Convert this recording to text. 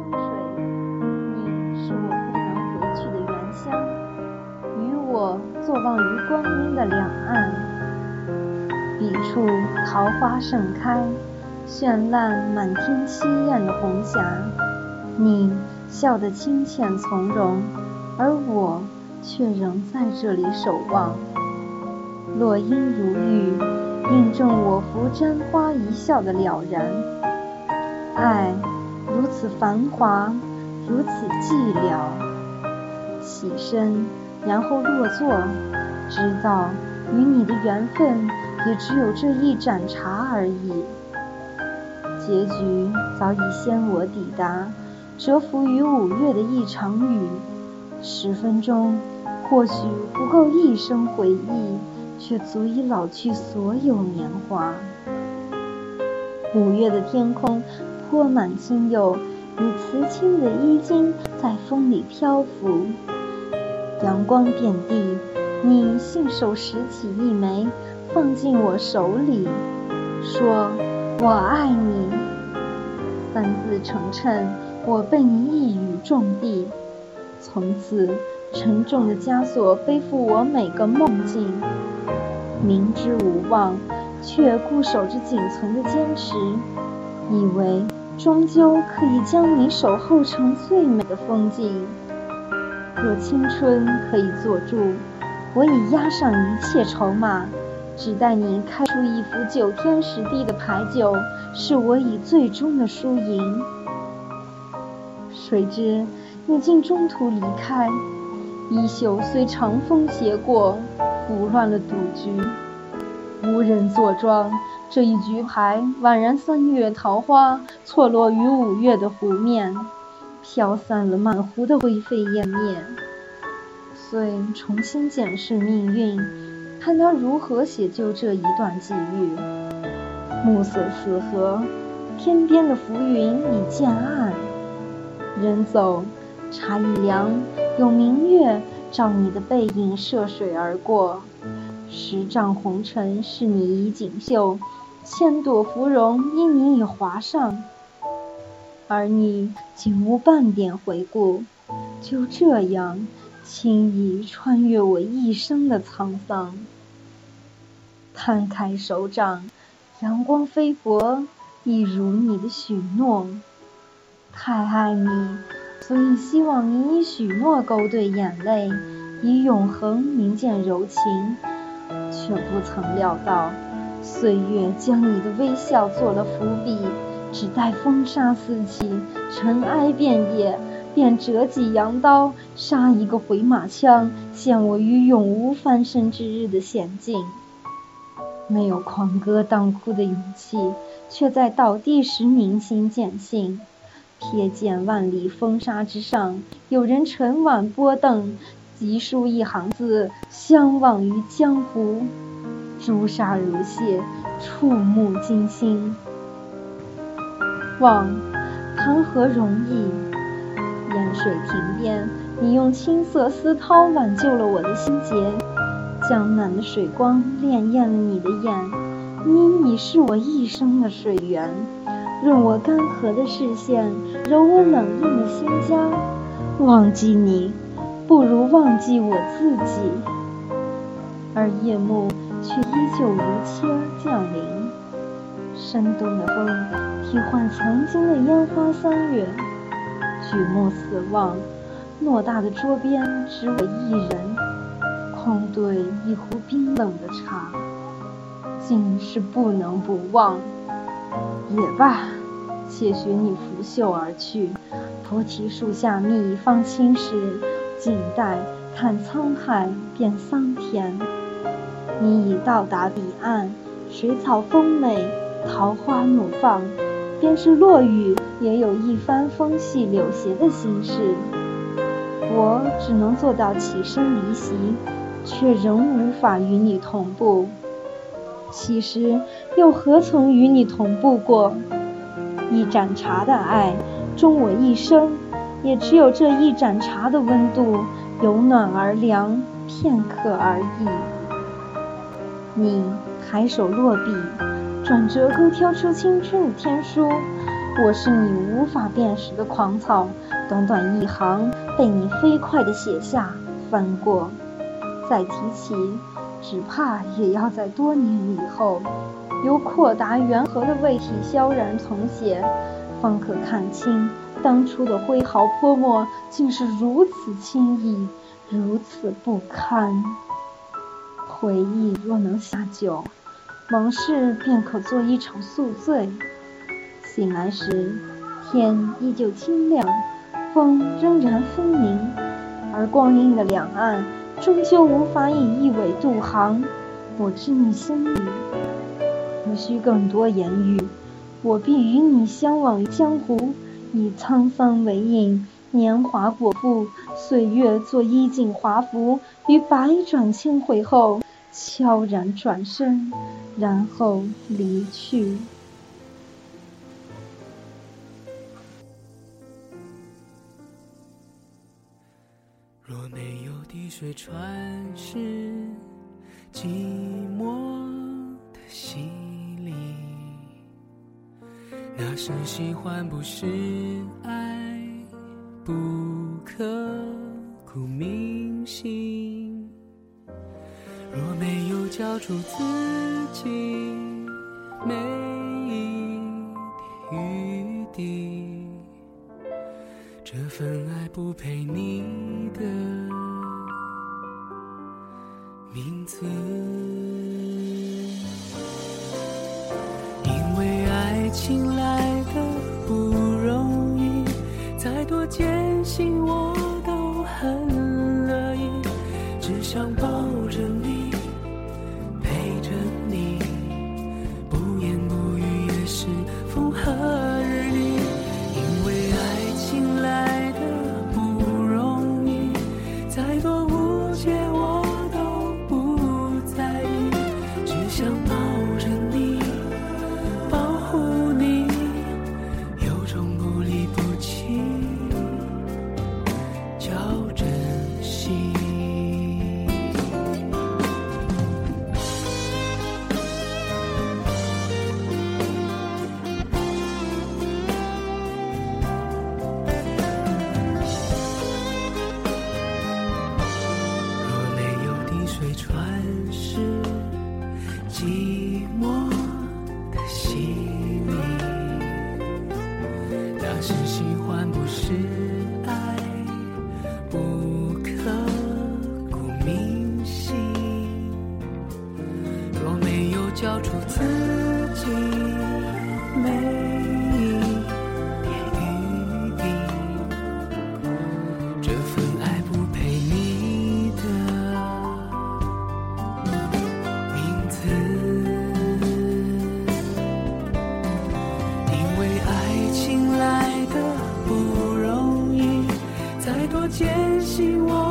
清水，你是我不能回去的原乡，与我坐望于光阴的两岸。彼处桃花盛开，绚烂满天稀艳的红霞。你笑得清浅从容，而我却仍在这里守望。落英如玉，印证我拂沾花一笑的了然。爱如此繁华，如此寂寥。起身，然后落座，知道与你的缘分也只有这一盏茶而已。结局早已先我抵达，蛰伏于五月的一场雨。十分钟，或许不够一生回忆，却足以老去所有年华。五月的天空。泼满青釉，你瓷青的衣襟在风里漂浮。阳光遍地，你信手拾起一枚，放进我手里，说：“我爱你。”三字成谶，我被你一语中的。从此，沉重的枷锁背负我每个梦境。明知无望，却固守着仅存的坚持，以为。终究可以将你守候成最美的风景。若青春可以做注，我已押上一切筹码，只待你开出一副九天十地的牌九，是我已最终的输赢。谁知你竟中途离开，衣袖随长风斜过，拂乱了赌局，无人坐庄。这一局牌宛然三月桃花错落于五月的湖面，飘散了满湖的灰飞烟灭。遂重新检视命运，看他如何写就这一段际遇。暮色四合，天边的浮云已渐暗，人走茶已凉，有明月照你的背影涉水而过。十丈红尘是你衣锦绣。千朵芙蓉因你已华上，而你竟无半点回顾，就这样轻易穿越我一生的沧桑。摊开手掌，阳光飞薄，一如你的许诺。太爱你，所以希望你以许诺勾兑眼泪，以永恒凝见柔情，却不曾料到。岁月将你的微笑做了伏笔，只待风沙四起，尘埃遍野，便折戟扬刀，杀一个回马枪，陷我于永无翻身之日的险境。没有狂歌当哭的勇气，却在倒地时明心见性。瞥见万里风沙之上，有人沉碗拨凳，急书一行字，相忘于江湖。朱砂如屑，触目惊心。忘，谈何容易？烟水亭边，你用青色丝绦挽救了我的心结。江南的水光潋滟了你的眼，你已是我一生的水源，润我干涸的视线，柔我冷硬的心痂。忘记你，不如忘记我自己。而夜幕。却依旧如期而降临。深冬的风替换曾经的烟花三月，举目四望，偌大的桌边只我一人，空对一壶冰冷的茶，竟是不能不忘。也罢，且许你拂袖而去，菩提树下觅一方青石，静待看沧海变桑田。你已到达彼岸，水草丰美，桃花怒放，便是落雨，也有一番风细柳斜的心事。我只能做到起身离席，却仍无法与你同步。其实又何曾与你同步过？一盏茶的爱，终我一生，也只有这一盏茶的温度，由暖而凉，片刻而已。你抬手落笔，转折勾挑出青春的天书，我是你无法辨识的狂草，短短一行被你飞快地写下翻过，再提起，只怕也要在多年以后，由阔达圆和的胃体萧然重写，方可看清当初的挥毫泼墨竟是如此轻易，如此不堪。回忆若能下酒，往事便可做一场宿醉。醒来时，天依旧清亮，风仍然分明，而光阴的两岸，终究无法以一苇渡航。我知你心里，无需更多言语，我必与你相忘于江湖，以沧桑为印，年华裹布，岁月做衣襟华服，于百转千回后，悄然转身，然后离去。若没有滴水穿石，寂寞那是喜欢不是爱，不刻骨铭心。若没有交出自己每一点余地，这份爱不配你。的名字，传世寂寞的心灵那是喜欢不是爱不刻骨铭心。若没有交出自己坚信我